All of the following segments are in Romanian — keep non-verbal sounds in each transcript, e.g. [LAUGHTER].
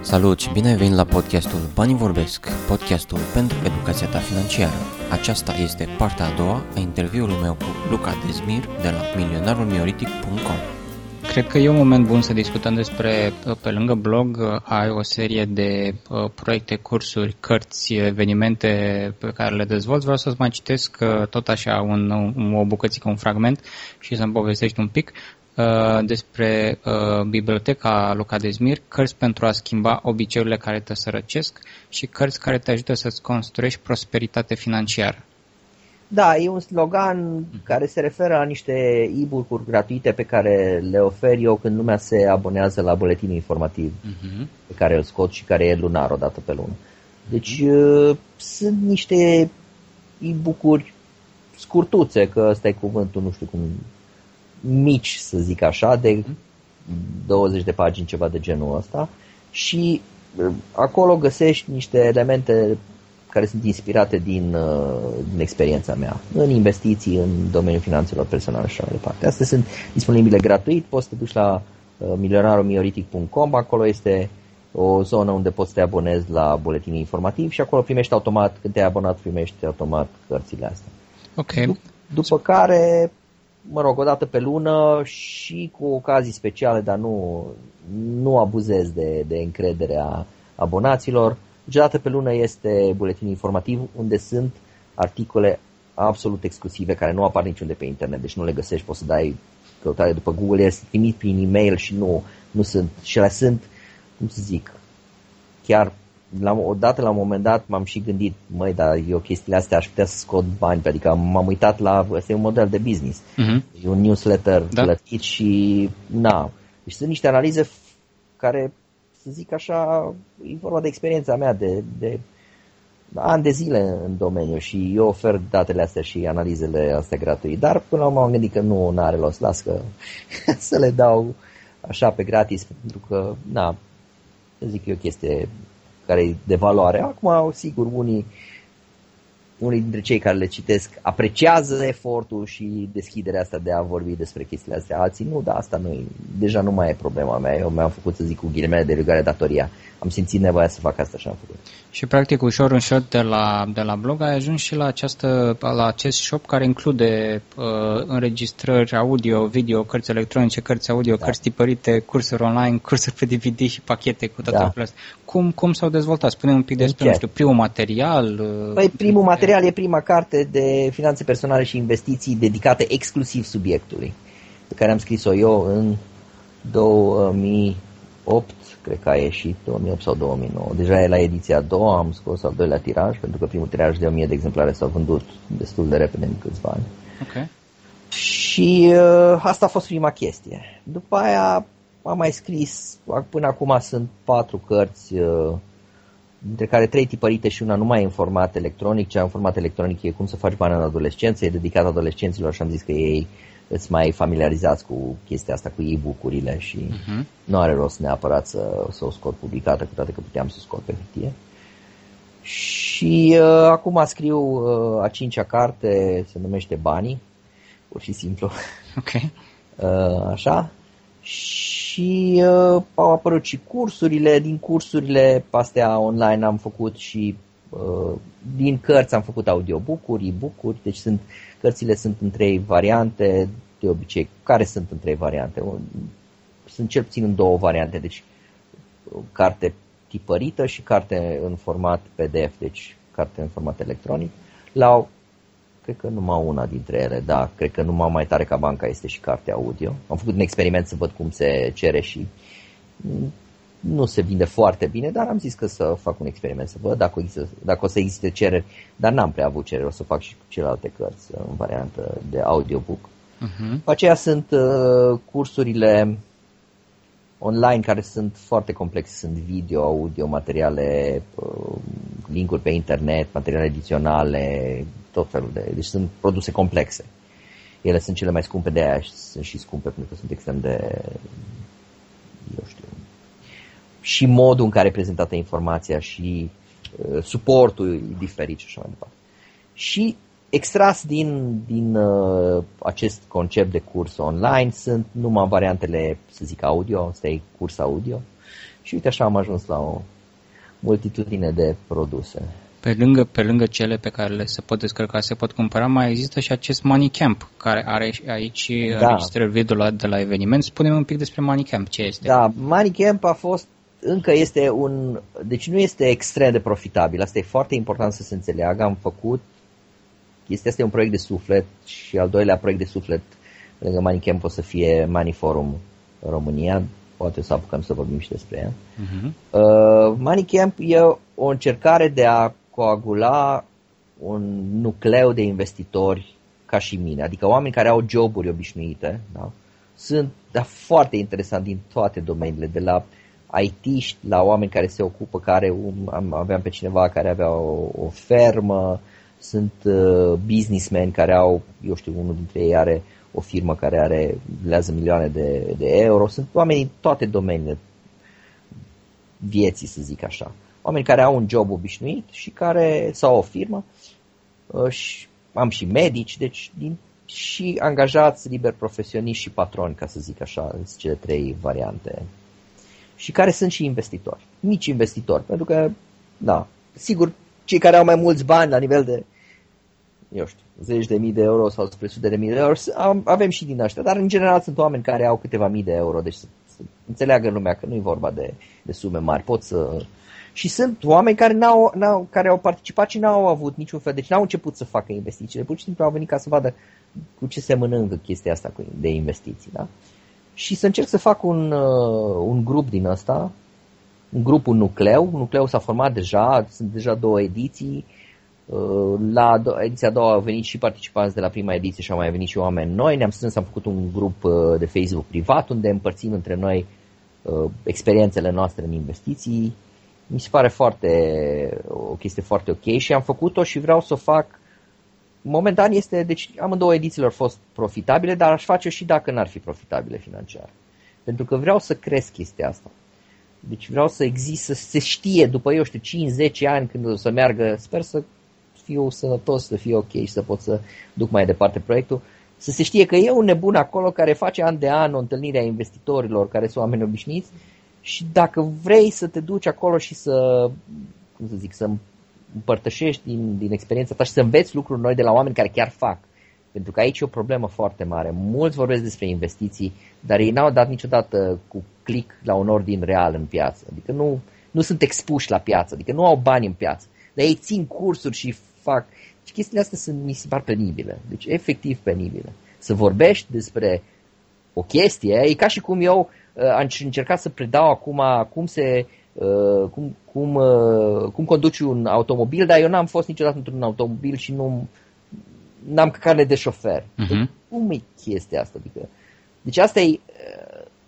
Salut și bine ai venit la podcastul Banii Vorbesc, podcastul pentru educația ta financiară. Aceasta este partea a doua a interviului meu cu Luca Dezmir de la milionarulmioritic.com. Cred că e un moment bun să discutăm despre, pe lângă blog, ai o serie de uh, proiecte, cursuri, cărți, evenimente pe care le dezvolți. Vreau să-ți mai citesc uh, tot așa un, o bucățică, un fragment și să-mi povestești un pic. Uh, despre uh, biblioteca Luca Dezmir, cărți pentru a schimba obiceiurile care te sărăcesc și cărți care te ajută să-ți construiești prosperitate financiară. Da, e un slogan care se referă la niște e-book-uri gratuite pe care le ofer eu când lumea se abonează la buletinul informativ uh-huh. pe care îl scot și care e lunar o dată pe lună. Deci uh, sunt niște e-book-uri scurtuțe, că ăsta e cuvântul, nu știu cum mici, să zic așa, de 20 de pagini, ceva de genul ăsta și uh, acolo găsești niște elemente care sunt inspirate din, uh, din experiența mea, în investiții, în domeniul finanțelor personale și așa mai departe. Astea sunt disponibile gratuit, poți să te duci la uh, milionaromioritic.com, acolo este o zonă unde poți să te abonezi la buletinul informativ și acolo primești automat, când te-ai abonat, primești automat cărțile astea. Ok. După care mă rog, o dată pe lună și cu ocazii speciale, dar nu, nu abuzez de, de încrederea abonaților. Deci o dată pe lună este buletin informativ unde sunt articole absolut exclusive care nu apar niciunde pe internet, deci nu le găsești, poți să dai căutare după Google, este trimit prin e-mail și nu, nu sunt, și le sunt, cum să zic, chiar la, odată la un moment dat m-am și gândit, măi, dar eu chestiile astea aș putea să scot bani, adică m-am uitat la, ăsta e un model de business, uh-huh. e un newsletter da. plătit și, na, deci sunt niște analize care, să zic așa, e vorba de experiența mea de, de ani de zile în domeniu și eu ofer datele astea și analizele astea gratuit, dar până la urmă am gândit că nu are rost, las că [LAUGHS] să le dau așa pe gratis, pentru că, na, zic eu o chestie care e de valoare. Acum, sigur, unii, unii dintre cei care le citesc apreciază efortul și deschiderea asta de a vorbi despre chestiile astea. Alții nu, dar asta nu e, deja nu mai e problema mea. Eu mi-am făcut, să zic, cu ghilimele de rugare datoria. Am simțit nevoia să fac asta și am făcut. Și practic ușor ușor de la, de la blog ai ajuns și la, această, la acest shop care include uh, înregistrări audio, video, cărți electronice, cărți audio, da. cărți tipărite, cursuri online, cursuri pe DVD și pachete cu toate da. Cum, cum s-au dezvoltat? Spune un pic despre, nu știu, primul material? Uh, păi primul material e prima carte de finanțe personale și investiții dedicate exclusiv subiectului, pe care am scris-o eu în 2008 cred că a ieșit 2008 sau 2009. Deja e la ediția a doua, am scos al doilea tiraj, pentru că primul tiraj de 1000 de exemplare s-a vândut destul de repede în câțiva ani. Okay. Și uh, asta a fost prima chestie. După aia am mai scris, până acum sunt patru cărți, uh, dintre care trei tipărite și una numai în format electronic. Cea în format electronic e cum să faci bani în adolescență, e dedicat adolescenților și am zis că ei îți mai familiarizați cu chestia asta, cu e-book-urile și uh-huh. nu are rost neapărat să, să o scot publicată, cu toate că puteam să o scot pe hârtie. Și uh, acum scriu uh, a cincea carte, se numește Banii, pur și simplu. Ok. [LAUGHS] Uh, așa. Și uh, au apărut și cursurile, din cursurile astea online am făcut și uh, din cărți am făcut audiobook-uri, e-book-uri, deci sunt Cărțile sunt în trei variante, de obicei. Care sunt în trei variante? Sunt cel puțin în două variante, deci carte tipărită și carte în format PDF, deci carte în format electronic. La cred că numai una dintre ele, da, cred că numai mai tare ca banca este și carte audio. Am făcut un experiment să văd cum se cere și nu se vinde foarte bine, dar am zis că să fac un experiment, să văd dacă, există, dacă o să existe cereri, dar n-am prea avut cereri, o să fac și cu celelalte cărți în variantă de audiobook. Uh-huh. După aceea sunt uh, cursurile online care sunt foarte complexe, sunt video, audio, materiale, uh, linkuri pe internet, materiale adiționale, tot felul de... Deci sunt produse complexe. Ele sunt cele mai scumpe de aia și sunt și scumpe pentru că sunt extrem de, eu știu, și modul în care e prezentată informația și uh, suportul e diferit și așa mai departe. Și extras din, din uh, acest concept de curs online sunt numai variantele, să zic, audio, asta e curs audio, Și uite așa am ajuns la o multitudine de produse. Pe lângă, pe lângă cele pe care le se pot descărca, se pot cumpăra, mai există și acest Money Camp, care are aici da. înregistrări video la, de la eveniment. Spune un pic despre Money Camp, ce este? Da, Money Camp a fost, încă este un, deci nu este extrem de profitabil, asta e foarte important să se înțeleagă, am făcut, chestia asta e un proiect de suflet și al doilea proiect de suflet lângă Money Camp o să fie Money Forum în România, poate să apucăm să vorbim și despre ea. Uh-huh. Uh, Money Camp e o încercare de a coagula un nucleu de investitori ca și mine, adică oameni care au joburi obișnuite, da? sunt da, foarte interesant din toate domeniile, de la it la oameni care se ocupă, care um, aveam pe cineva care avea o, o fermă, sunt uh, businessmen care au, eu știu, unul dintre ei are o firmă care are, lează milioane de, de euro, sunt oameni din toate domeniile vieții, să zic așa oameni care au un job obișnuit și care sau o firmă uh, și am și medici, deci din, și angajați, liber profesioniști și patroni, ca să zic așa, în cele trei variante. Și care sunt și investitori, mici investitori, pentru că, da, sigur, cei care au mai mulți bani la nivel de, eu știu, zeci de mii de euro sau spre sute de mii de euro, avem și din ăștia, dar în general sunt oameni care au câteva mii de euro, deci să, să înțeleagă lumea că nu e vorba de, de sume mari, pot să și sunt oameni care, n-au, n-au, care au participat și n-au avut niciun fel, deci n-au început să facă investițiile, pur și simplu au venit ca să vadă cu ce se mănâncă chestia asta de investiții. Da? Și să încerc să fac un, uh, un grup din ăsta, un grup, un nucleu. Un nucleu s-a format deja, sunt deja două ediții. Uh, la ediția a doua au venit și participanți de la prima ediție și au mai venit și oameni noi. Ne-am strâns, am făcut un grup uh, de Facebook privat unde împărțim între noi experiențele noastre în investiții, mi se pare foarte, o chestie foarte ok și am făcut-o și vreau să o fac. Momentan este, deci amândouă edițiile au fost profitabile, dar aș face și dacă n-ar fi profitabile financiar. Pentru că vreau să cresc chestia asta. Deci vreau să existe, să se știe după, eu știu, 5-10 ani când o să meargă, sper să fiu sănătos, să fiu ok și să pot să duc mai departe proiectul, să se știe că e un nebun acolo care face an de an o întâlnire a investitorilor care sunt oameni obișnuiți și dacă vrei să te duci acolo și să, cum să zic, să împărtășești din, din experiența ta și să înveți lucruri noi de la oameni care chiar fac. Pentru că aici e o problemă foarte mare. Mulți vorbesc despre investiții, dar ei n-au dat niciodată cu click la un ordin real în piață. Adică nu, nu sunt expuși la piață, adică nu au bani în piață. Dar ei țin cursuri și fac... Și chestiile astea sunt, mi se par penibile. Deci, efectiv penibile. Să vorbești despre o chestie, e ca și cum eu Uh, am încercat să predau acum cum se uh, cum, cum, uh, cum conduci un automobil, dar eu n-am fost niciodată într-un automobil și nu n-am căcare de șofer. Uh-huh. Deci, cum e chestia asta? Adică, deci asta e,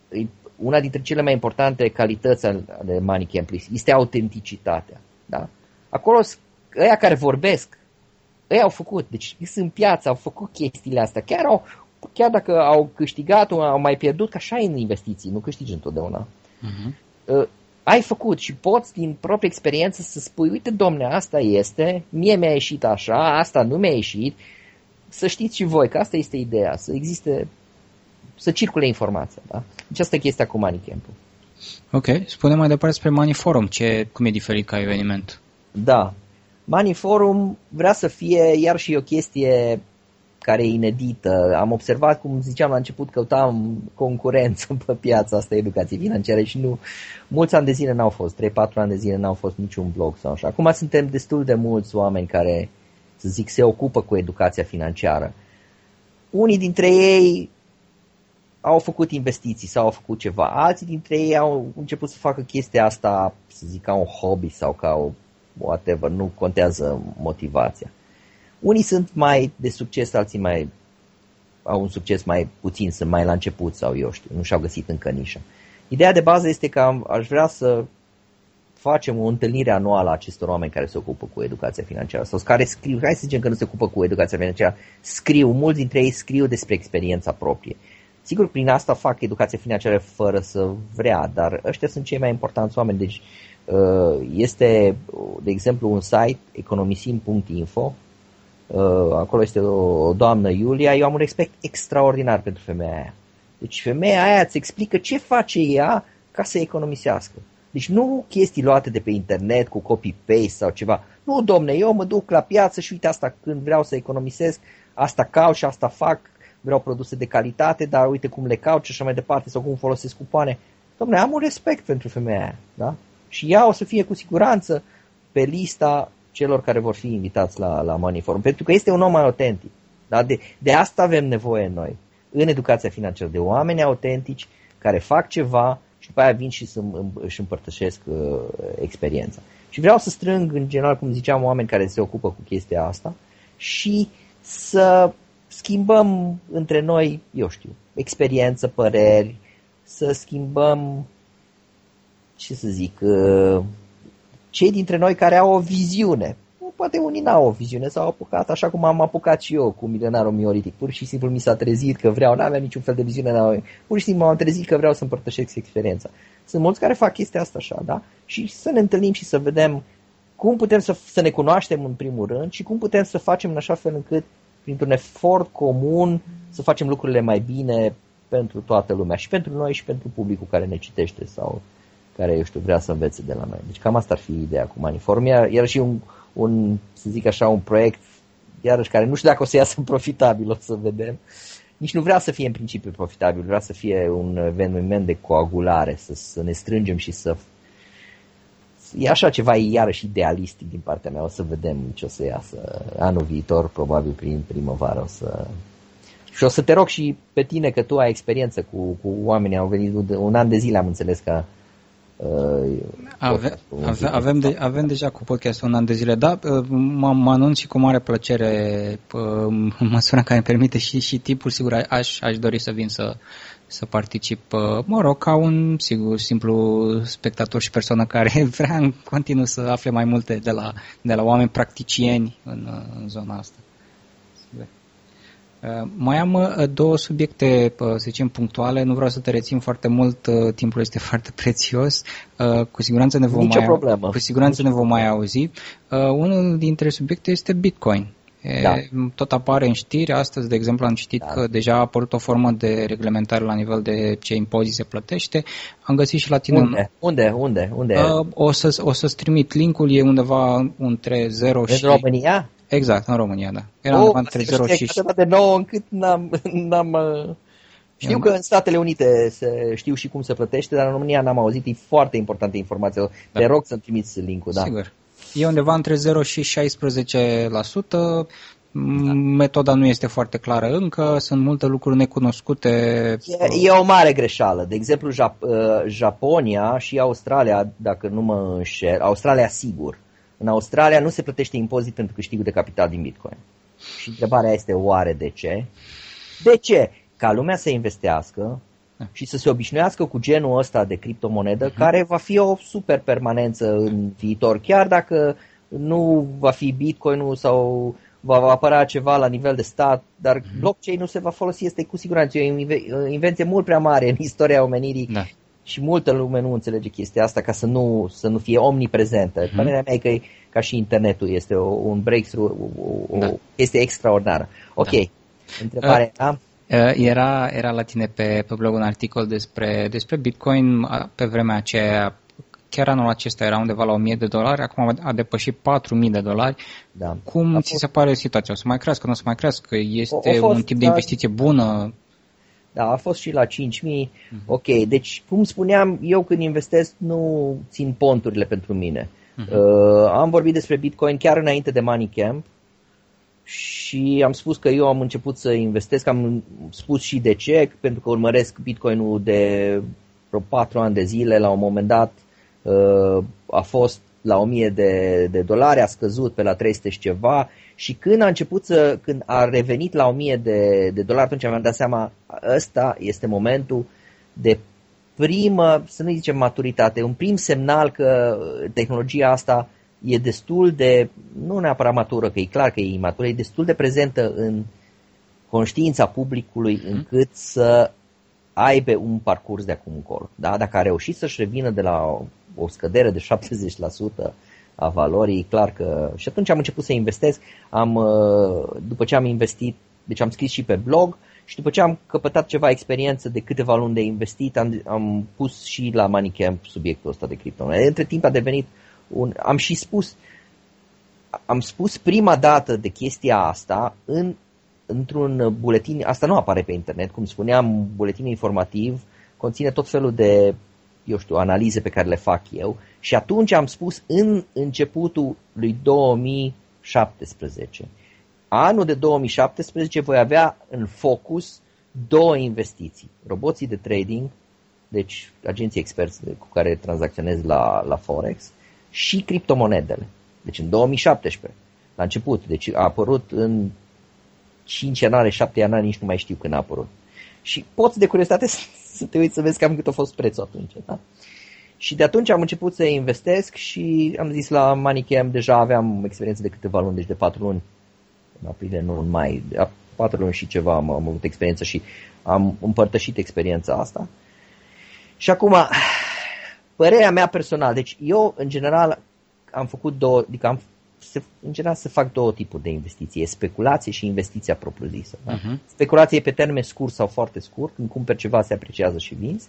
e una dintre cele mai importante calități ale Money Camp este autenticitatea. Da? Acolo, ăia care vorbesc, ei au făcut, deci sunt în piață, au făcut chestiile astea, chiar au, chiar dacă au câștigat, au mai pierdut, că așa e în investiții, nu câștigi întotdeauna. Uh-huh. Uh, ai făcut și poți din proprie experiență să spui, uite domne, asta este, mie mi-a ieșit așa, asta nu mi-a ieșit, să știți și voi că asta este ideea, să existe, să circule informația. Da? Deci asta e chestia cu Money Camp-ul. Ok, spune mai departe despre Money Forum, ce, cum e diferit ca eveniment? Da, Money Forum vrea să fie iar și o chestie care e inedită. Am observat, cum ziceam la început, căutam concurență pe piața asta educației financiare și nu, mulți ani de zile n-au fost, 3-4 ani de zile n-au fost niciun blog sau așa. Acum suntem destul de mulți oameni care, să zic, se ocupă cu educația financiară. Unii dintre ei au făcut investiții sau au făcut ceva. Alții dintre ei au început să facă chestia asta, să zic, ca un hobby sau ca o whatever, nu contează motivația. Unii sunt mai de succes, alții mai au un succes mai puțin, sunt mai la început sau eu știu, nu și-au găsit încă nișa. Ideea de bază este că am, aș vrea să facem o întâlnire anuală a acestor oameni care se ocupă cu educația financiară sau care scriu, hai să zicem că nu se ocupă cu educația financiară, scriu, mulți dintre ei scriu despre experiența proprie. Sigur, prin asta fac educație financiară fără să vrea, dar ăștia sunt cei mai importanți oameni. Deci uh, este, de exemplu, un site economisim.info Uh, acolo este o doamnă Iulia, eu am un respect extraordinar pentru femeia aia. Deci femeia aia îți explică ce face ea ca să economisească. Deci nu chestii luate de pe internet cu copy-paste sau ceva. Nu, domne, eu mă duc la piață și uite asta când vreau să economisesc, asta caut și asta fac, vreau produse de calitate, dar uite cum le caut și așa mai departe, sau cum folosesc cupoane. Domne, am un respect pentru femeia aia, da? Și ea o să fie cu siguranță pe lista celor care vor fi invitați la, la Money Forum, pentru că este un om mai autentic. Da? De, de asta avem nevoie noi, în educația financiară, de oameni autentici care fac ceva și după aia vin și să își împărtășesc uh, experiența. Și vreau să strâng, în general, cum ziceam, oameni care se ocupă cu chestia asta și să schimbăm între noi, eu știu, experiență, păreri, să schimbăm, ce să zic, uh, cei dintre noi care au o viziune. Poate unii n-au o viziune, s-au apucat așa cum am apucat și eu cu milenarul mioritic. Pur și simplu mi s-a trezit că vreau, n-aveam niciun fel de viziune, n-aveam. pur și simplu m-am trezit că vreau să împărtășesc experiența. Sunt mulți care fac chestia asta așa, da? Și să ne întâlnim și să vedem cum putem să, să ne cunoaștem în primul rând și cum putem să facem în așa fel încât, printr-un efort comun, să facem lucrurile mai bine pentru toată lumea și pentru noi și pentru publicul care ne citește sau care, eu știu, vrea să învețe de la noi. Deci cam asta ar fi ideea cu Maniform. Iar, iar și un, un, să zic așa, un proiect, iarăși, care nu știu dacă o să iasă [LAUGHS] profitabil, o să vedem. Nici nu vrea să fie în principiu profitabil, vrea să fie un eveniment de coagulare, să, să ne strângem și să... E așa ceva iarăși idealistic din partea mea, o să vedem ce o să iasă anul viitor, probabil prin primăvară o să și o să te rog și pe tine că tu ai experiență cu, cu oamenii, au venit un an de zile, am înțeles că Uh, ave, ave, avem, de, avem deja cu podcastul un an de zile, da, uh, mă, mă anunț și cu mare plăcere uh, în măsura care îmi permite și, și tipul, sigur, aș, aș dori să vin să, să particip, mă rog, ca un, sigur, simplu spectator și persoană care [LAUGHS] vrea în continuu să afle mai multe de la, de la oameni practicieni în, în zona asta. Uh, mai am uh, două subiecte, uh, să zicem, punctuale. Nu vreau să te rețin foarte mult, timpul este [LAUGHS] foarte prețios. Cu siguranță ne vom, mai, problemă. Cu siguranță ne vom mai auzi. Unul dintre subiecte este Bitcoin. Da. Tot apare în știri. Astăzi, de exemplu, am citit da. că deja a apărut o formă de reglementare la nivel de ce impozit se plătește. Am găsit și la tine... Unde? Unde? Unde? Unde? Uh, o, să, o să-ți trimit linkul, e undeva între 0 și... În România? Exact, în România, da. Era oh, undeva între 0 și... atât de nouă încât n-am... [LAUGHS] n-am uh, știu că în Statele Unite se, știu și cum se plătește, dar în România n-am auzit. E foarte importantă informația. Da. Te rog să-mi trimiți linkul. Da. Sigur. E undeva între 0 și 16%. Metoda nu este foarte clară încă, sunt multe lucruri necunoscute. E, e o mare greșeală. De exemplu, Jap- uh, Japonia și Australia, dacă nu mă înșel, Australia sigur, în Australia nu se plătește impozit pentru câștigul de capital din Bitcoin. Și întrebarea este oare de ce? De ce? Ca lumea să investească și să se obișnuiască cu genul ăsta de criptomonedă, uh-huh. care va fi o super permanență în viitor, chiar dacă nu va fi Bitcoin-ul sau va apărea ceva la nivel de stat, dar uh-huh. blockchain nu se va folosi, este cu siguranță o invenție mult prea mare în istoria omenirii da și multă lume nu înțelege chestia asta ca să nu, să nu fie omniprezentă. Mm-hmm. Părerea mea e că e ca și internetul este o, un breakthrough, o, o da. chestie extraordinară. Ok, da. întrebarea uh, uh, Era, era la tine pe, pe blog un articol despre, despre Bitcoin pe vremea aceea chiar anul acesta era undeva la 1000 de dolari, acum a depășit 4000 de dolari. Da. Cum a ți fost... se pare situația? O să mai crească, nu o să mai crească? Este fost, un tip de investiție bună? Da, a fost și la 5.000. Uh-huh. Ok, deci cum spuneam, eu când investesc nu țin ponturile pentru mine. Uh-huh. Uh, am vorbit despre Bitcoin chiar înainte de Money Camp și am spus că eu am început să investesc, am spus și de ce, pentru că urmăresc Bitcoin-ul de vreo 4 ani de zile, la un moment dat uh, a fost la 1000 de, de dolari, a scăzut pe la 300 și ceva și când a început să, când a revenit la 1000 de, de dolari, atunci mi-am dat seama, ăsta este momentul de primă, să nu zicem maturitate, un prim semnal că tehnologia asta e destul de, nu neapărat matură, că e clar că e imatură, e destul de prezentă în conștiința publicului mhm. încât să aibă un parcurs de acum încolo. Da? Dacă a reușit să-și revină de la o, o scădere de 70% a valorii, clar că... Și atunci am început să investesc, am, uh, după ce am investit, deci am scris și pe blog Și după ce am căpătat ceva experiență de câteva luni de investit, am, am pus și la Moneycamp subiectul ăsta de criptomonede. Între timp a devenit un... Am și spus, am spus prima dată de chestia asta în, într-un buletin, asta nu apare pe internet, cum spuneam, buletin informativ, conține tot felul de, eu știu, analize pe care le fac eu și atunci am spus în începutul lui 2017 anul de 2017 voi avea în focus două investiții. Roboții de trading, deci agenții experți cu care tranzacționez la, la Forex, și criptomonedele. Deci în 2017, la început, deci a apărut în 5 ianuarie, 7 ianuarie, nici nu mai știu când a apărut. Și poți de curiozitate să te uiți să vezi cam cât a fost prețul atunci. Da? Și de atunci am început să investesc și am zis la Moneycam, deja aveam experiență de câteva luni, deci de 4 luni în aprilie, nu în mai, de patru luni și ceva am, am avut experiență și am împărtășit experiența asta. Și acum, părerea mea personală, deci eu în general am făcut două, adică am se, în general se fac două tipuri de investiție, speculație și investiția propriu-zisă. Da? Uh-huh. Speculație e pe termen scurt sau foarte scurt, când cumperi ceva se apreciază și vinzi.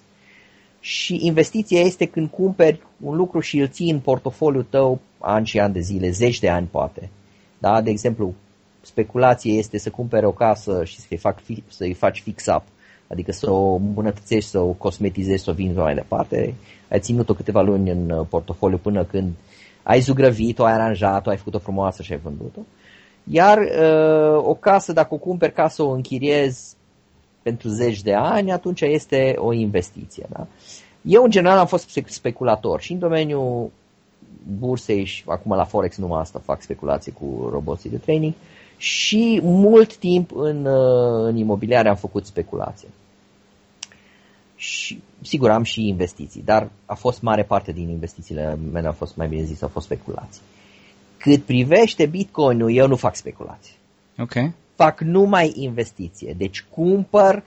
Și investiția este când cumperi un lucru și îl ții în portofoliul tău ani și ani de zile, zeci de ani poate. Da? De exemplu, speculație este să cumpere o casă și să-i, fac, să-i faci fix-up, adică să o îmbunătățești, să o cosmetizezi, să o vinzi mai departe. Ai ținut-o câteva luni în uh, portofoliu până când ai zugrăvit-o, ai aranjat-o, ai făcut-o frumoasă și ai vândut-o. Iar uh, o casă, dacă o cumperi ca să o închiriezi pentru zeci de ani, atunci este o investiție. Da? Eu, în general, am fost speculator și în domeniul bursei și acum la Forex numai asta fac speculații cu roboții de training. Uh, și mult timp în, uh, în imobiliare am făcut speculație. Și sigur am și investiții, dar a fost mare parte din investițiile mele, au fost mai bine zis, au fost speculații. Cât privește Bitcoin-ul, eu nu fac speculații. Ok. Fac numai investiție. Deci cumpăr,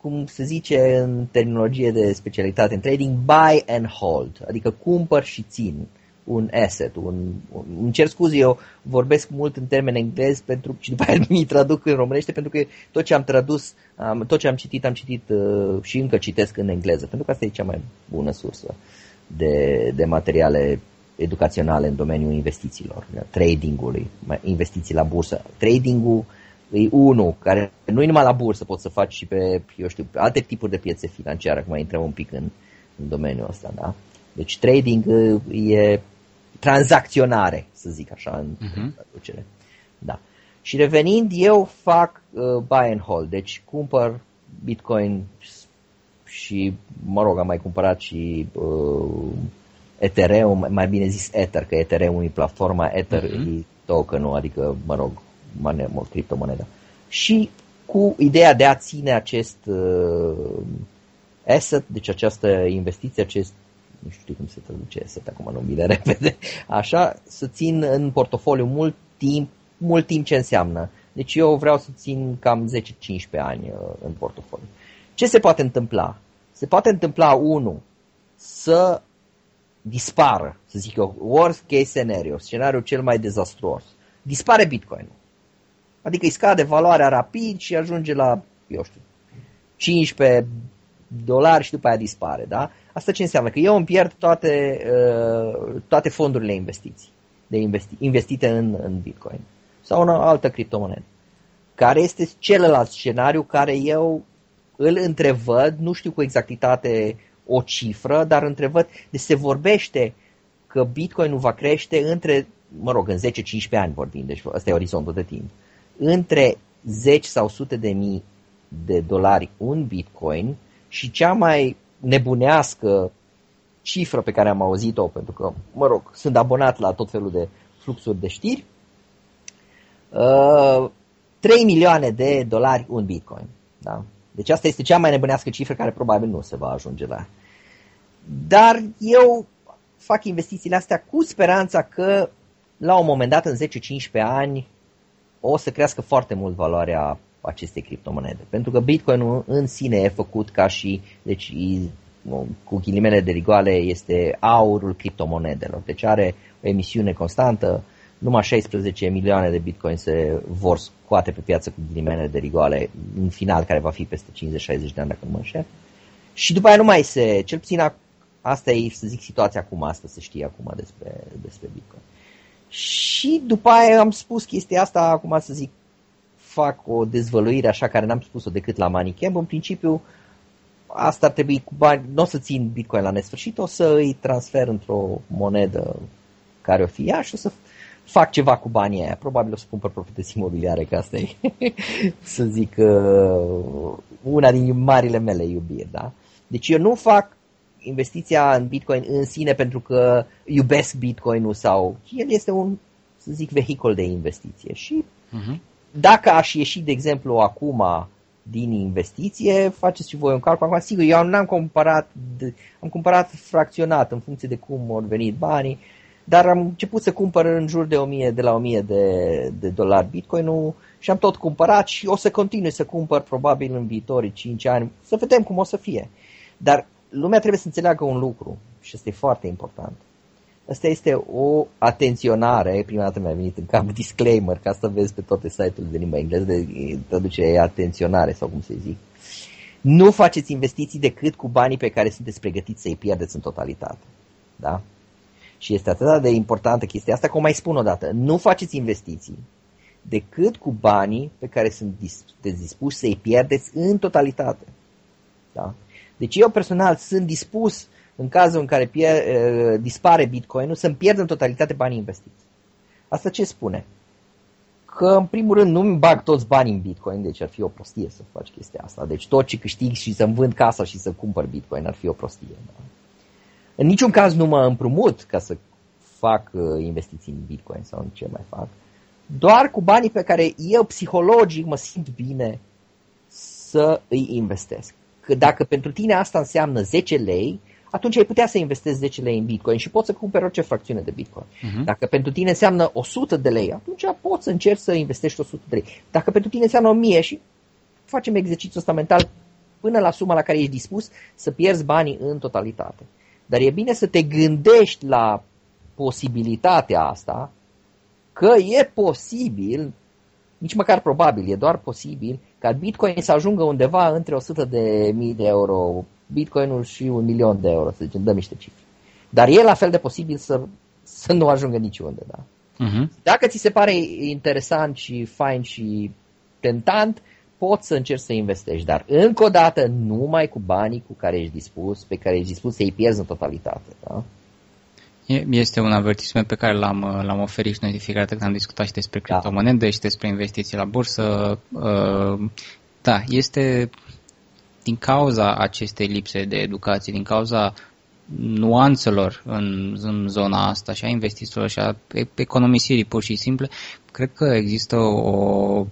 cum se zice în terminologie de specialitate în trading, buy and hold. Adică cumpăr și țin un asset, un, un, îmi cer scuze, eu vorbesc mult în termen englez pentru, și după aia [LAUGHS] mi traduc în românește pentru că tot ce am tradus, um, tot ce am citit, am citit uh, și încă citesc în engleză, pentru că asta e cea mai bună sursă de, de materiale educaționale în domeniul investițiilor, tradingului, investiții la bursă. Tradingul e unul care nu e numai la bursă, poți să faci și pe, eu știu, pe alte tipuri de piețe financiare, acum intrăm un pic în, în domeniul ăsta, da? Deci trading uh, e tranzacționare, să zic așa, în uh-huh. traducere. Da. Și revenind, eu fac uh, buy and hold, deci cumpăr Bitcoin și, mă rog, am mai cumpărat și uh, Ethereum, mai bine zis Ether, că Ethereum e platforma, Ether uh-huh. e tokenul, adică, mă rog, mane, criptomoneda. Și cu ideea de a ține acest uh, asset, deci această investiție, acest nu știu cum se traduce asset acum, nu [LAUGHS] bine repede, așa, să țin în portofoliu mult timp, mult timp ce înseamnă. Deci eu vreau să țin cam 10-15 ani uh, în portofoliu. Ce se poate întâmpla? Se poate întâmpla, unul, să dispară, să zic eu, worst case scenario, scenariul cel mai dezastruos. Dispare Bitcoin. Adică îi scade valoarea rapid și ajunge la, eu știu, 15 dolari și după aia dispare, da? Asta ce înseamnă? Că eu îmi pierd toate, uh, toate fondurile investiții, de investi, investite în, în Bitcoin sau în altă criptomonedă. Care este celălalt scenariu care eu îl întrevăd, nu știu cu exactitate o cifră, dar întrevăd, deci se vorbește că Bitcoin nu va crește între, mă rog, în 10-15 ani vorbim, deci ăsta e orizontul de timp, între 10 sau sute de mii de dolari un Bitcoin și cea mai nebunească cifră pe care am auzit-o, pentru că, mă rog, sunt abonat la tot felul de fluxuri de știri, uh, 3 milioane de dolari un bitcoin. Da? Deci asta este cea mai nebunească cifră care probabil nu se va ajunge la. Dar eu fac investițiile astea cu speranța că la un moment dat, în 10-15 ani, o să crească foarte mult valoarea acestei criptomonede. Pentru că Bitcoin în sine e făcut ca și, deci cu ghilimele de rigoale, este aurul criptomonedelor. Deci are o emisiune constantă, numai 16 milioane de bitcoin se vor scoate pe piață cu ghilimele de rigoale în final, care va fi peste 50-60 de ani, dacă nu mă înșel. Și după aia nu mai se, cel puțin asta e, să zic, situația acum, asta se știe acum despre, despre bitcoin. Și după aia am spus chestia asta, acum să zic, fac o dezvăluire așa care n-am spus-o decât la Manicamp. În principiu, asta ar trebui cu bani, nu o să țin Bitcoin la nesfârșit, o să îi transfer într-o monedă care o fi ea și o să fac ceva cu banii aia. Probabil o să cumpăr proprietăți imobiliare, că asta e, [LAUGHS] să zic, uh, una din marile mele iubiri. Da? Deci eu nu fac investiția în Bitcoin în sine pentru că iubesc Bitcoinul sau el este un, să zic, vehicul de investiție. Și uh-huh. Dacă aș ieși, de exemplu, acum din investiție, faceți și voi un calcul. Acum, sigur, eu n-am cumpărat, am cumpărat fracționat în funcție de cum au venit banii, dar am început să cumpăr în jur de 1000, de la 1000 de, de dolari Bitcoin-ul și am tot cumpărat și o să continui să cumpăr probabil în viitorii 5 ani, să vedem cum o să fie. Dar lumea trebuie să înțeleagă un lucru și este foarte important. Asta este o atenționare, prima dată mi-a venit în cap [LAUGHS] disclaimer, ca să vezi pe toate site-urile de limba engleză, de traducere e atenționare sau cum se zic. Nu faceți investiții decât cu banii pe care sunteți pregătiți să-i pierdeți în totalitate. Da? Și este atât de importantă chestia asta, cum mai spun o dată, nu faceți investiții decât cu banii pe care sunteți dispuși să-i pierdeți în totalitate. Da? Deci eu personal sunt dispus în cazul în care pier, uh, dispare Bitcoinul să-mi pierd în totalitate banii investiți. Asta ce spune? Că în primul rând nu-mi bag toți banii în Bitcoin, deci ar fi o prostie să faci chestia asta. Deci tot ce câștig și să-mi vând casa și să cumpăr Bitcoin ar fi o prostie. Da? În niciun caz nu mă împrumut ca să fac uh, investiții în Bitcoin sau în ce mai fac. Doar cu banii pe care eu psihologic mă simt bine să îi investesc. Că dacă pentru tine asta înseamnă 10 lei, atunci ai putea să investezi 10 lei în Bitcoin și poți să cumperi orice fracțiune de Bitcoin. Uh-huh. Dacă pentru tine înseamnă 100 de lei, atunci poți să încerci să investești 100 de lei. Dacă pentru tine înseamnă 1000 și facem exercițiul ăsta mental până la suma la care ești dispus să pierzi banii în totalitate. Dar e bine să te gândești la posibilitatea asta că e posibil, nici măcar probabil, e doar posibil ca Bitcoin să ajungă undeva între 100 de mii de euro Bitcoinul și un milion de euro, să zicem, dăm niște cifre. Dar e la fel de posibil să, să nu ajungă niciunde, da? Uh-huh. Dacă ți se pare interesant și fain și tentant, poți să încerci să investești, dar încă o dată numai cu banii cu care ești dispus, pe care ești dispus să-i pierzi în totalitate, da? Este un avertisment pe care l-am, l-am oferit și noi de fiecare dată când am discutat și despre da. criptomonede da. și despre investiții la bursă. Uh, da, este din cauza acestei lipse de educație, din cauza nuanțelor în, în zona asta și a investițiilor și a economisirii pur și simple, cred că există o,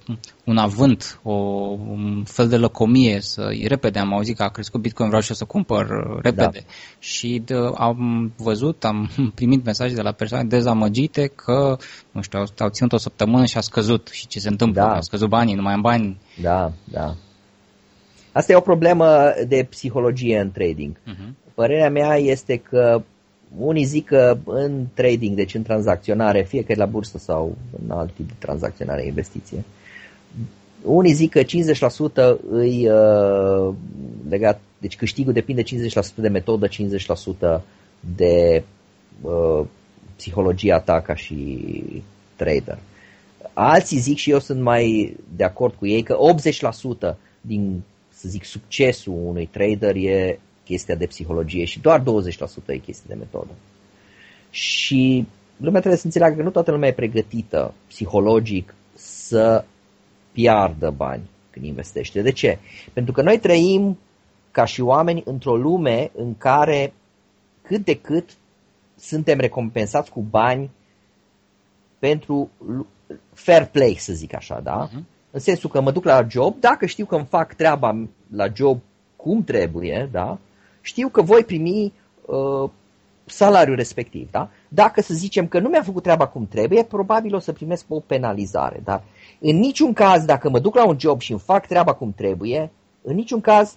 un avânt, o, un fel de lăcomie să repede. Am auzit că a crescut Bitcoin, vreau și eu să cumpăr repede. Da. Și de, am văzut, am [LAUGHS] primit mesaje de la persoane dezamăgite că, nu știu, au, au ținut o săptămână și a scăzut. Și ce se întâmplă? Da. A scăzut banii, nu mai am bani. Da, da. Asta e o problemă de psihologie în trading. Uh-huh. Părerea mea este că unii zic că în trading, deci în tranzacționare, fie că e la bursă sau în alt tip de tranzacționare, investiție, unii zic că 50% îi uh, legat, deci câștigul depinde 50% de metodă, 50% de uh, psihologia ta ca și trader. Alții zic și eu sunt mai de acord cu ei că 80% din să zic, succesul unui trader e chestia de psihologie și doar 20% e chestia de metodă. Și lumea trebuie să înțeleagă că nu toată lumea e pregătită psihologic să piardă bani când investește. De ce? Pentru că noi trăim ca și oameni într-o lume în care cât de cât suntem recompensați cu bani pentru fair play, să zic așa, da? Uh-huh. În sensul că mă duc la job, dacă știu că îmi fac treaba la job cum trebuie, da? știu că voi primi uh, salariul respectiv. Da? Dacă să zicem că nu mi-a făcut treaba cum trebuie, probabil o să primesc o penalizare. Dar în niciun caz, dacă mă duc la un job și îmi fac treaba cum trebuie, în niciun caz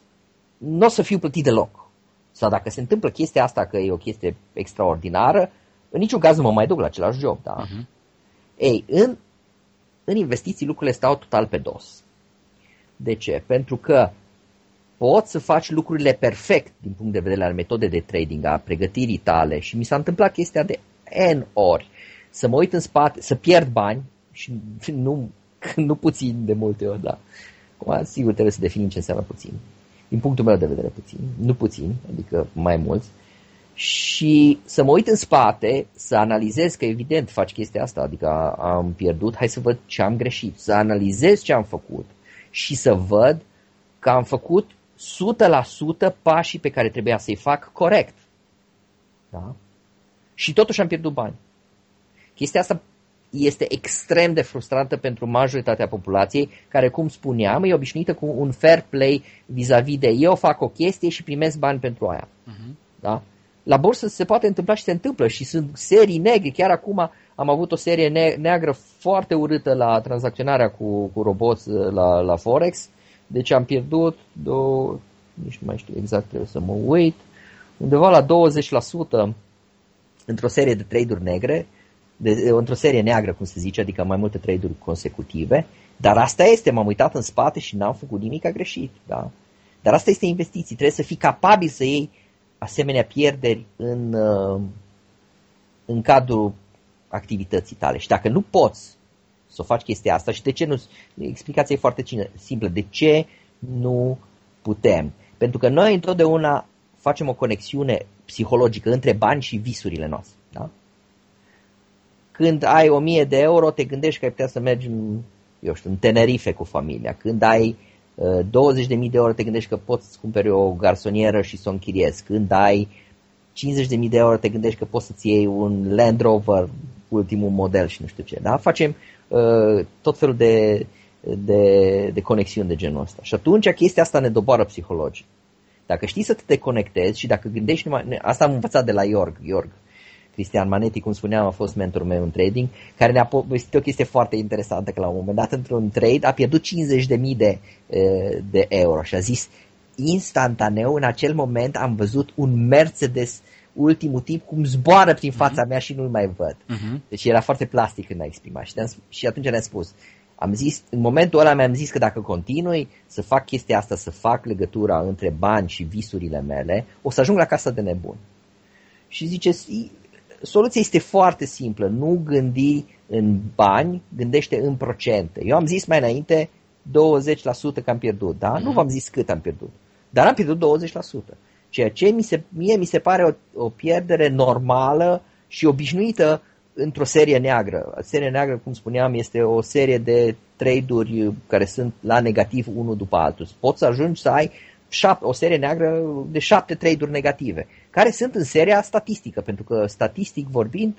nu o să fiu plătit deloc. Sau dacă se întâmplă chestia asta, că e o chestie extraordinară, în niciun caz nu mă mai duc la același job. Da? Uh-huh. Ei, în, în investiții lucrurile stau total pe dos. De ce? Pentru că poți să faci lucrurile perfect din punct de vedere al metodei de trading, a pregătirii tale și mi s-a întâmplat chestia de N ori să mă uit în spate, să pierd bani și [LAUGHS] nu, [LAUGHS] nu puțin de multe ori, da. Acum, sigur, trebuie să definim ce înseamnă puțin. Din punctul meu de vedere puțin, nu puțin, adică mai mulți. Și să mă uit în spate, să analizez că evident faci chestia asta, adică am pierdut, hai să văd ce am greșit, să analizez ce am făcut și să văd că am făcut 100% pașii pe care trebuia să-i fac corect. Da? Și totuși am pierdut bani. Chestia asta este extrem de frustrantă pentru majoritatea populației, care, cum spuneam, e obișnuită cu un fair play vis-a-vis de eu fac o chestie și primesc bani pentru aia. Uh-huh. Da? La bursă se poate întâmpla și se întâmplă și sunt serii negre. Chiar acum am avut o serie ne- neagră foarte urâtă la tranzacționarea cu, cu roboți la, la Forex. Deci am pierdut, două, nici nu mai știu exact, trebuie să mă uit, undeva la 20% într-o serie de trade-uri negre, de, într-o serie neagră, cum se zice, adică mai multe trade-uri consecutive, dar asta este, m-am uitat în spate și n-am făcut nimic greșit, da? Dar asta este investiții, trebuie să fii capabil să iei asemenea pierderi în, uh, în cadrul activității tale. Și dacă nu poți să o faci chestia asta și de ce nu, explicația e foarte simplă, de ce nu putem? Pentru că noi întotdeauna facem o conexiune psihologică între bani și visurile noastre. Da? Când ai 1000 de euro, te gândești că ai putea să mergi în, eu știu, în Tenerife cu familia. Când ai uh, 20.000 de euro, te gândești că poți să cumperi o garsonieră și să o închiriezi. Când ai 50.000 de euro, te gândești că poți să-ți iei un Land Rover, ultimul model și nu știu ce. Da? Facem uh, tot felul de, de, de conexiuni de genul ăsta. Și atunci chestia asta ne doboară psihologic. Dacă știi să te deconectezi și dacă gândești numai... Asta am învățat de la Iorg. Iorg. Cristian Manetti, cum spuneam, a fost mentorul meu în trading, care ne-a povestit o chestie foarte interesantă, că la un moment dat, într-un trade, a pierdut 50.000 de, de euro și a zis, instantaneu, în acel moment, am văzut un Mercedes ultimul timp cum zboară prin fața uh-huh. mea și nu-l mai văd. Uh-huh. Deci era foarte plastic când a exprimat. Și, și atunci ne-a spus, am zis, în momentul ăla mi-am zis că dacă continui să fac chestia asta, să fac legătura între bani și visurile mele, o să ajung la casa de nebun. Și zice, soluția este foarte simplă, nu gândi în bani, gândește în procente. Eu am zis mai înainte 20% că am pierdut, da? Mm-hmm. Nu v-am zis cât am pierdut, dar am pierdut 20%. Ceea ce mi se, mie mi se pare o, o pierdere normală și obișnuită într-o serie neagră. Serie neagră, cum spuneam, este o serie de trade-uri care sunt la negativ unul după altul. Poți să ajungi să ai șapte, o serie neagră de șapte trade-uri negative, care sunt în seria statistică, pentru că statistic vorbind,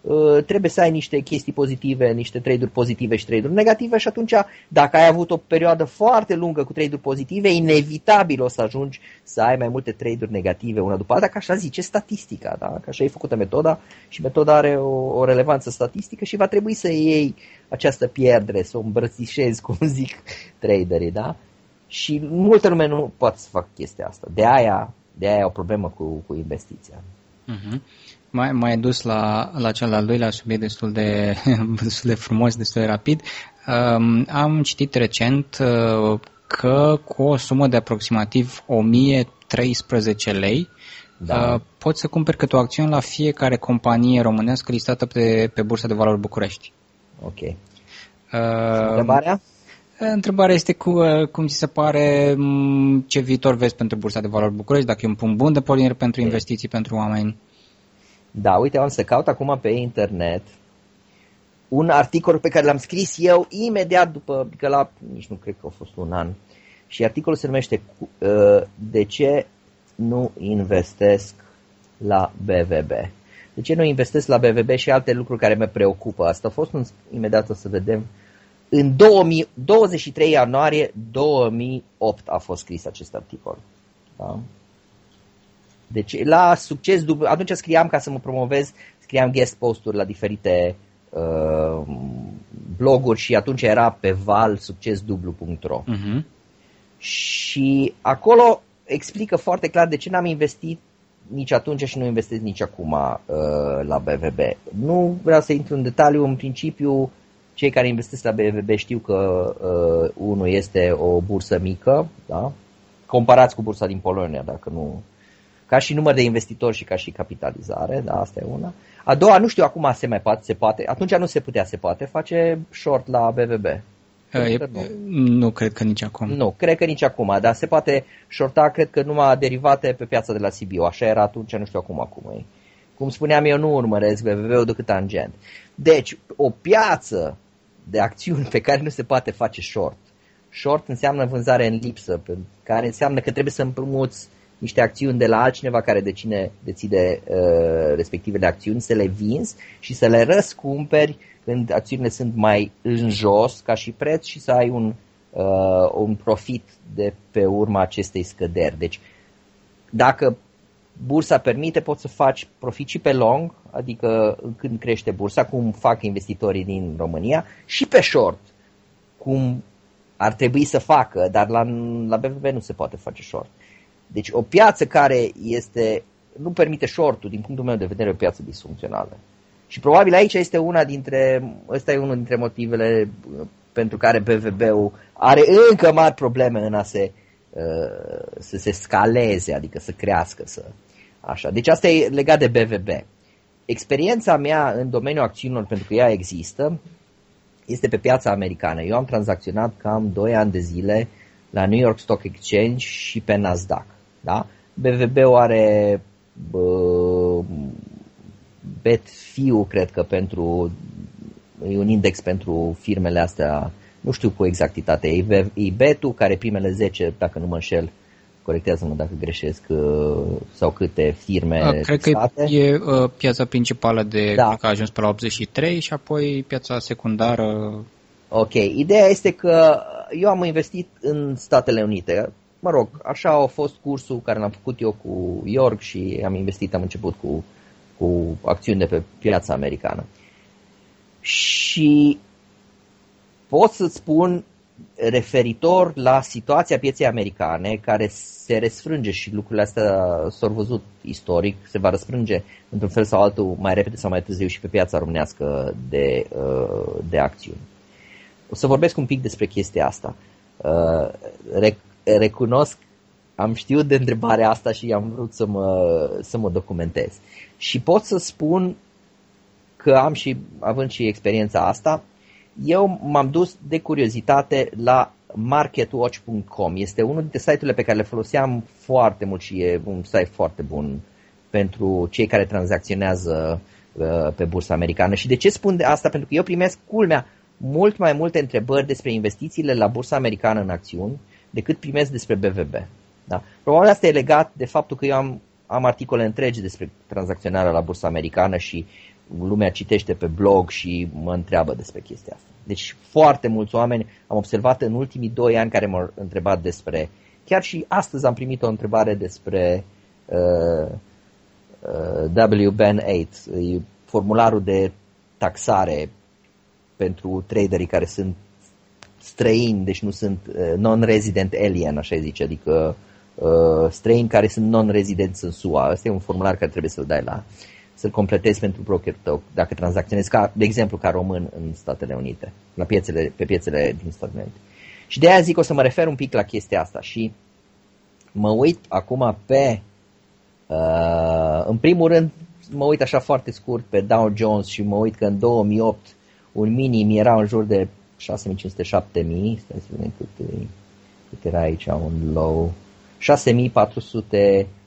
uh, trebuie să ai niște chestii pozitive, niște trade-uri pozitive și trade-uri negative și atunci, dacă ai avut o perioadă foarte lungă cu trade-uri pozitive, inevitabil o să ajungi să ai mai multe trade-uri negative una după alta, că așa zice statistica, da? că așa e făcută metoda și metoda are o, o relevanță statistică și va trebui să iei această pierdere, să o îmbrățișezi, [LAUGHS] cum zic traderii, da? Și multă lume nu poate să facă chestia asta. De aia, de aia e o problemă cu, cu investiția. Uh-huh. Mai, mai dus la, la cel al doilea subiect destul de, [LAUGHS] destul de frumos, destul de rapid. Um, am citit recent uh, că cu o sumă de aproximativ 1013 lei da. uh, poți să cumperi câte o acțiune la fiecare companie românească listată pe, pe Bursa de Valori București. Ok. Uh, Întrebarea? Întrebarea este cu, uh, cum ți se pare, ce viitor vezi pentru Bursa de Valori București, dacă e un punct bun de pornire pentru investiții pentru oameni? Da, uite, am să caut acum pe internet un articol pe care l-am scris eu imediat după, că la, nici nu cred că a fost un an, și articolul se numește uh, De ce nu investesc la BVB? De ce nu investesc la BVB și alte lucruri care mă preocupă? Asta a fost un, imediat o să vedem, uh, în 2000, 23 ianuarie 2008 a fost scris acest articol. Da? Deci la succes dublu, atunci scriam ca să mă promovez, scriam guest posturi la diferite uh, bloguri și atunci era pe valsuccesdublu.ro uh-huh. Mhm. Și acolo explică foarte clar de ce n-am investit nici atunci și nu investesc nici acum uh, la BVB. Nu vreau să intru în detaliu, în principiu cei care investesc la BVB știu că uh, unul este o bursă mică, da? comparați cu bursa din Polonia, dacă nu ca și număr de investitori și ca și capitalizare, da, asta e una. A doua, nu știu acum se mai poate, se poate, atunci nu se putea, se poate face short la BVB. E, nu. nu cred că nici acum. Nu, cred că nici acum, dar se poate shorta, cred că numai derivate pe piața de la Sibiu. Așa era atunci, nu știu acum acum e. Cum spuneam, eu nu urmăresc BVB-ul decât tangent. Deci, o piață de acțiuni pe care nu se poate face short. Short înseamnă vânzare în lipsă, care înseamnă că trebuie să împrumuți niște acțiuni de la altcineva care deține, deține uh, respectivele acțiuni, să le vinzi și să le răscumperi când acțiunile sunt mai în jos ca și preț și să ai un, uh, un profit de pe urma acestei scăderi. Deci, dacă bursa permite, poți să faci profit și pe long, adică când crește bursa, cum fac investitorii din România, și pe short, cum ar trebui să facă, dar la, la BVB nu se poate face short. Deci o piață care este, nu permite short din punctul meu de vedere, o piață disfuncțională. Și probabil aici este una dintre, ăsta e unul dintre motivele uh, pentru care BVB-ul are încă mari probleme în a se, uh, să se scaleze, adică să crească. Să, așa. Deci asta e legat de BVB. Experiența mea în domeniul acțiunilor, pentru că ea există, este pe piața americană. Eu am tranzacționat cam 2 ani de zile la New York Stock Exchange și pe Nasdaq. Da? BVB-ul are bă, BetFiu, cred că pentru e un index pentru firmele astea, nu știu cu exactitate, e Betu, care primele 10, dacă nu mă înșel, corectează-mă dacă greșesc, uh, sau câte firme A, Cred state. că e uh, piața principală de, da. că a ajuns pe la 83 și apoi piața secundară. Ok, ideea este că eu am investit în Statele Unite, mă rog, așa a fost cursul care l-am făcut eu cu York și am investit, am început cu, cu acțiuni de pe piața americană. Și pot să-ți spun referitor la situația pieței americane, care se resfrânge și lucrurile astea s-au văzut istoric, se va răsfrânge într-un fel sau altul mai repede sau mai târziu și pe piața românească de, uh, de acțiuni. O să vorbesc un pic despre chestia asta. Uh, recunosc, am știut de întrebarea asta și am vrut să mă, să mă documentez. Și pot să spun că am și, având și experiența asta, eu m-am dus de curiozitate la marketwatch.com. Este unul dintre site-urile pe care le foloseam foarte mult și e un site foarte bun pentru cei care tranzacționează uh, pe bursa americană. Și de ce spun de asta? Pentru că eu primesc culmea mult mai multe întrebări despre investițiile la bursa americană în acțiuni decât primesc despre BVB. Da? Probabil asta e legat de faptul că eu am, am articole întregi despre tranzacționarea la bursa americană și lumea citește pe blog și mă întreabă despre chestia asta. Deci foarte mulți oameni am observat în ultimii doi ani care m-au întrebat despre, chiar și astăzi am primit o întrebare despre uh, uh, WBN8, formularul de taxare pentru traderii care sunt străini, deci nu sunt uh, non-resident alien, așa zice, adică uh, străini care sunt non-rezidenți în SUA. Asta e un formular care trebuie să-l dai la, să-l completezi pentru brokerul tău, dacă tranzacționezi, ca, de exemplu, ca român în Statele Unite, la piețele, pe piețele din Statele Unite. Și de aia zic o să mă refer un pic la chestia asta și mă uit acum pe, uh, în primul rând, mă uit așa foarte scurt pe Dow Jones și mă uit că în 2008 un minim era în jur de 6500-7000, stai să vedem cât, cât era aici un low,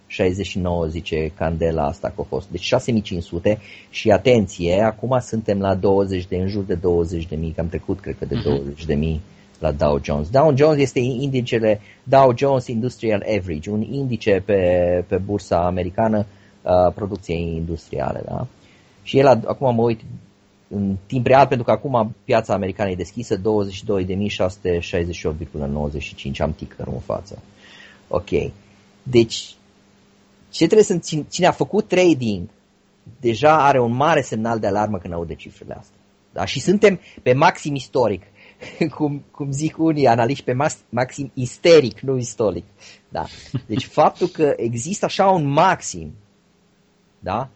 6469 zice candela asta că a fost, deci 6500 și atenție, acum suntem la 20 de, în jur de 20 de mii, că am trecut cred că de 20 mhm. de mii la Dow Jones. Dow Jones este indicele Dow Jones Industrial Average, un indice pe, pe bursa americană a producției industriale. Da? Și el, acum mă uit în timp real, pentru că acum piața americană e deschisă, 22.668,95 am ticker în față. Ok. Deci, ce trebuie să cine a făcut trading deja are un mare semnal de alarmă când aude cifrele astea. Da? Și suntem pe maxim istoric. [LAUGHS] cum, cum zic unii analiști, pe maxim isteric, nu istoric. Da. Deci [LAUGHS] faptul că există așa un maxim Da?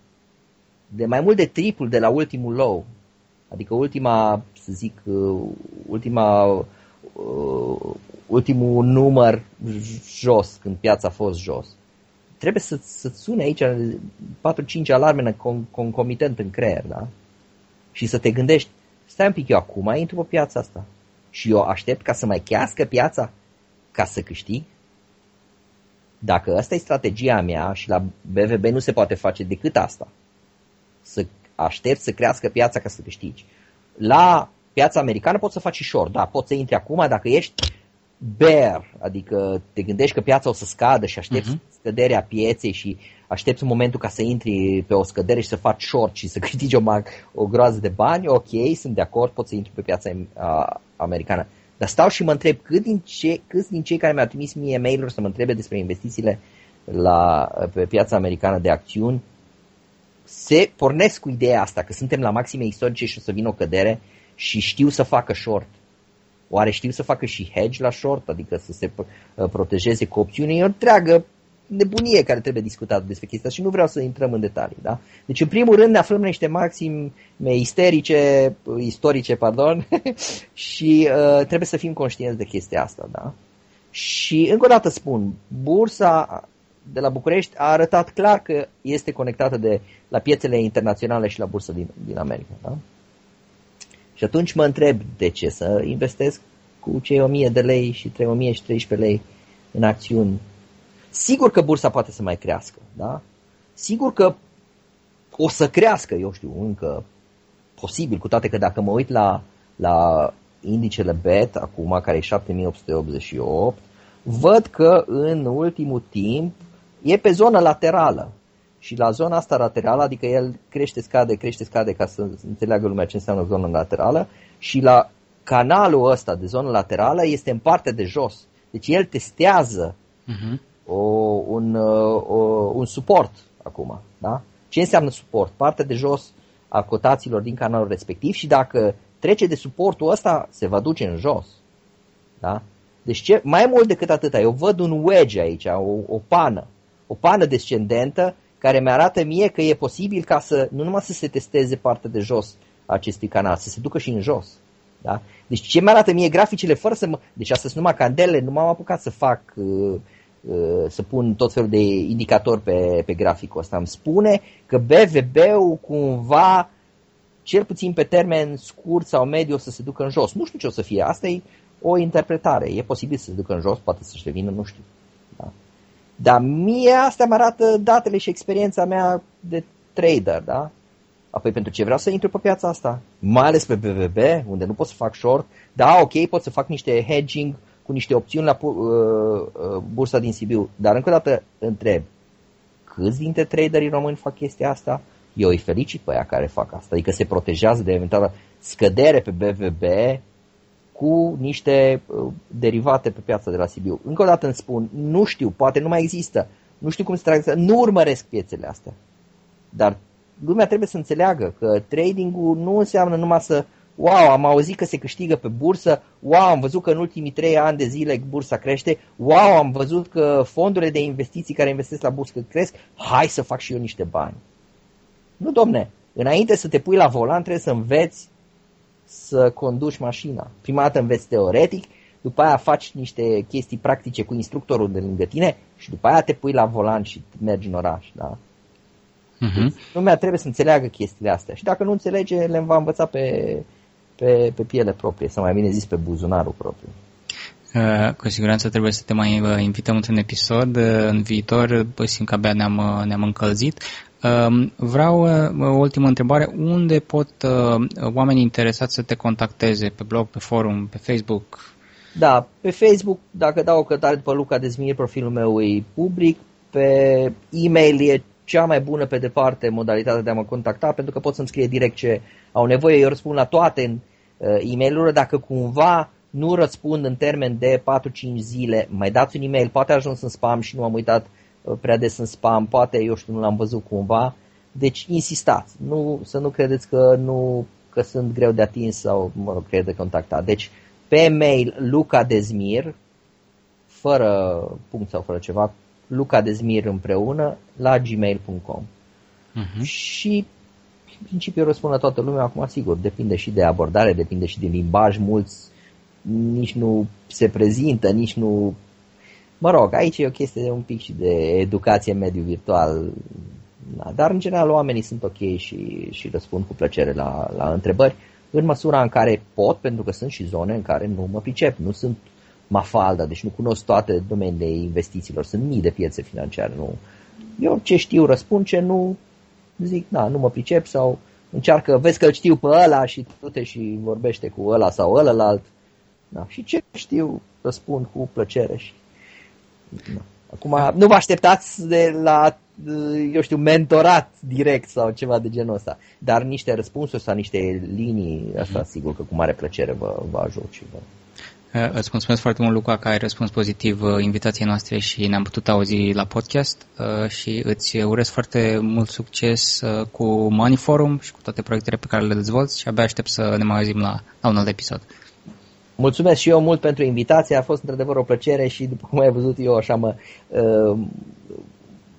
De mai mult de triplu de la ultimul low. Adică ultima, să zic, uh, ultima, uh, ultimul număr jos, când piața a fost jos. Trebuie să, să sune aici 4-5 alarme concomitent în creier, da? Și să te gândești, stai un pic, eu acum intru pe piața asta. Și eu aștept ca să mai chească piața ca să câștig? Dacă asta e strategia mea și la BVB nu se poate face decât asta, să aștept să crească piața ca să câștigi. La piața americană poți să faci și short, da, poți să intri acum dacă ești bear, adică te gândești că piața o să scadă și aștepți uh-huh. scăderea pieței și aștepți un momentul ca să intri pe o scădere și să faci short și să [LAUGHS] câștigi o, o groază de bani, ok, sunt de acord, poți să intri pe piața uh, americană. Dar stau și mă întreb cât din ce, câți din cei care mi-au trimis mie mail să mă întrebe despre investițiile la, pe piața americană de acțiuni se pornesc cu ideea asta, că suntem la maxime istorice și o să vină o cădere și știu să facă short. Oare știu să facă și hedge la short, adică să se protejeze cu opțiuni? E o întreagă nebunie care trebuie discutată despre chestia și nu vreau să intrăm în detalii. Da? Deci, în primul rând, ne aflăm în niște maxime isterice, istorice pardon, [LAUGHS] și uh, trebuie să fim conștienți de chestia asta. Da? Și, încă o dată spun, bursa de la București a arătat clar că este conectată de, la piețele internaționale și la bursa din, din America. Da? Și atunci mă întreb de ce să investesc cu cei 1000 de lei și 3013 lei în acțiuni Sigur că bursa poate să mai crească, da? Sigur că o să crească, eu știu, încă posibil, cu toate că dacă mă uit la, la indicele BET, acum, care e 7888, văd că în ultimul timp e pe zonă laterală. Și la zona asta laterală, adică el crește, scade, crește, scade, ca să înțeleagă lumea ce înseamnă zonă laterală, și la canalul ăsta de zonă laterală este în partea de jos. Deci el testează uh-huh o, un, uh, o, un suport acum. Da? Ce înseamnă suport? Partea de jos a cotațiilor din canalul respectiv și dacă trece de suportul ăsta, se va duce în jos. Da? Deci ce, mai mult decât atâta, eu văd un wedge aici, o, o pană, o pană descendentă care mi-arată mie că e posibil ca să, nu numai să se testeze partea de jos a acestui canal, să se ducă și în jos. Da? Deci ce mi-arată mie graficele fără să mă... Deci astăzi numai candele, nu m-am apucat să fac uh, Uh, să pun tot felul de indicatori pe, pe graficul ăsta. Îmi spune că BVB-ul cumva, cel puțin pe termen scurt sau mediu, o să se ducă în jos. Nu știu ce o să fie. Asta e o interpretare. E posibil să se ducă în jos, poate să-și revină, nu știu. Da? Dar mie asta mă arată datele și experiența mea de trader, da? Apoi pentru ce vreau să intru pe piața asta? Mai ales pe BVB, unde nu pot să fac short. Da, ok, pot să fac niște hedging uh, cu niște opțiuni la uh, uh, bursa din Sibiu. Dar încă o dată întreb, câți dintre traderii români fac chestia asta? Eu îi felicit pe aia care fac asta. Adică se protejează de eventuală scădere pe BVB cu niște uh, derivate pe piața de la Sibiu. Încă o dată îmi spun, nu știu, poate nu mai există, nu știu cum se trage, nu urmăresc piețele astea. Dar lumea trebuie să înțeleagă că tradingul nu înseamnă numai să wow, am auzit că se câștigă pe bursă, wow, am văzut că în ultimii trei ani de zile bursa crește, wow, am văzut că fondurile de investiții care investesc la bursă cresc, hai să fac și eu niște bani. Nu, domne, înainte să te pui la volan trebuie să înveți să conduci mașina. Prima dată înveți teoretic, după aia faci niște chestii practice cu instructorul de lângă tine și după aia te pui la volan și mergi în oraș. Da? Uh-huh. Lumea trebuie să înțeleagă chestiile astea și dacă nu înțelege, le va învăța pe, pe, pe piele proprie, sau mai bine zis pe buzunarul propriu. Uh, cu siguranță trebuie să te mai uh, invităm într-un episod uh, în viitor, simt că abia ne-am, uh, ne-am încălzit. Uh, vreau uh, o ultimă întrebare. Unde pot uh, oamenii interesați să te contacteze? Pe blog, pe forum, pe Facebook? Da, pe Facebook, dacă dau o cătare după Luca Dezmir, profilul meu e public. Pe e-mail e cea mai bună pe departe modalitatea de a mă contacta, pentru că pot să-mi scrie direct ce au nevoie. Eu răspund la toate în uh, e mail dacă cumva nu răspund în termen de 4-5 zile, mai dați un e-mail, poate a ajuns în spam și nu am uitat uh, prea des în spam, poate, eu știu, nu l-am văzut cumva. Deci insistați, nu, să nu credeți că, nu, că sunt greu de atins sau, mă rog, greu de contactat. Deci, pe mail Luca Dezmir, fără punct sau fără ceva, Luca Dezmir împreună, la gmail.com. uh-huh. și în principiu răspund la toată lumea, acum sigur, depinde și de abordare, depinde și de limbaj, mulți nici nu se prezintă, nici nu... Mă rog, aici e o chestie de un pic și de educație în mediul virtual, da, dar în general oamenii sunt ok și, și răspund cu plăcere la, la întrebări, în măsura în care pot, pentru că sunt și zone în care nu mă pricep, nu sunt mafalda, deci nu cunosc toate domeniile investițiilor, sunt mii de piețe financiare, nu. Eu ce știu răspund, ce nu zic, da, nu mă pricep sau încearcă, vezi că îl știu pe ăla și tu te și vorbește cu ăla sau ălălalt. Da. Și ce știu, răspund cu plăcere. Și, da. Acum, nu vă așteptați de la, eu știu, mentorat direct sau ceva de genul ăsta, dar niște răspunsuri sau niște linii, asta sigur că cu mare plăcere vă, vă ajut și vă, Uh, îți mulțumesc foarte mult, Luca, că ai răspuns pozitiv uh, invitației noastre și ne-am putut auzi la podcast uh, și îți urez foarte mult succes cu Money Forum și cu toate proiectele pe care le dezvolți și abia aștept să ne mai auzim la, la un alt episod. Mulțumesc și eu mult pentru invitație, a fost într-adevăr o plăcere și după cum ai văzut eu așa mă,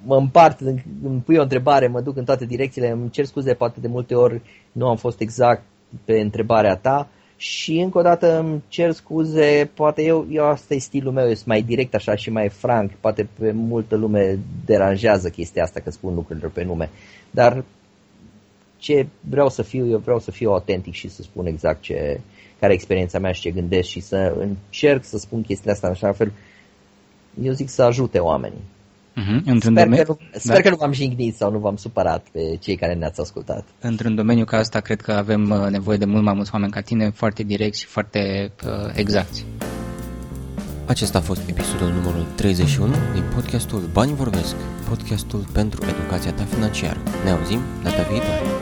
mă împart, îmi pui o întrebare, mă duc în toate direcțiile, îmi cer scuze, poate de multe ori nu am fost exact pe întrebarea ta, și încă o dată îmi cer scuze, poate eu, eu asta e stilul meu, eu sunt mai direct așa și mai frank, poate pe multă lume deranjează chestia asta că spun lucrurile pe nume, dar ce vreau să fiu, eu vreau să fiu autentic și să spun exact ce, care e experiența mea și ce gândesc și să încerc să spun chestia asta în așa fel, eu zic să ajute oamenii. Uh-huh. Într-un sper, domeniu... că nu, sper da. că nu v-am jignit sau nu v-am supărat pe cei care ne-ați ascultat. Într-un domeniu ca asta, cred că avem uh, nevoie de mult mai mulți oameni ca tine, foarte direct și foarte uh, exacti. Acesta a fost episodul numărul 31 din podcastul Bani Vorbesc, podcastul pentru educația ta financiară. Ne auzim data viitoare!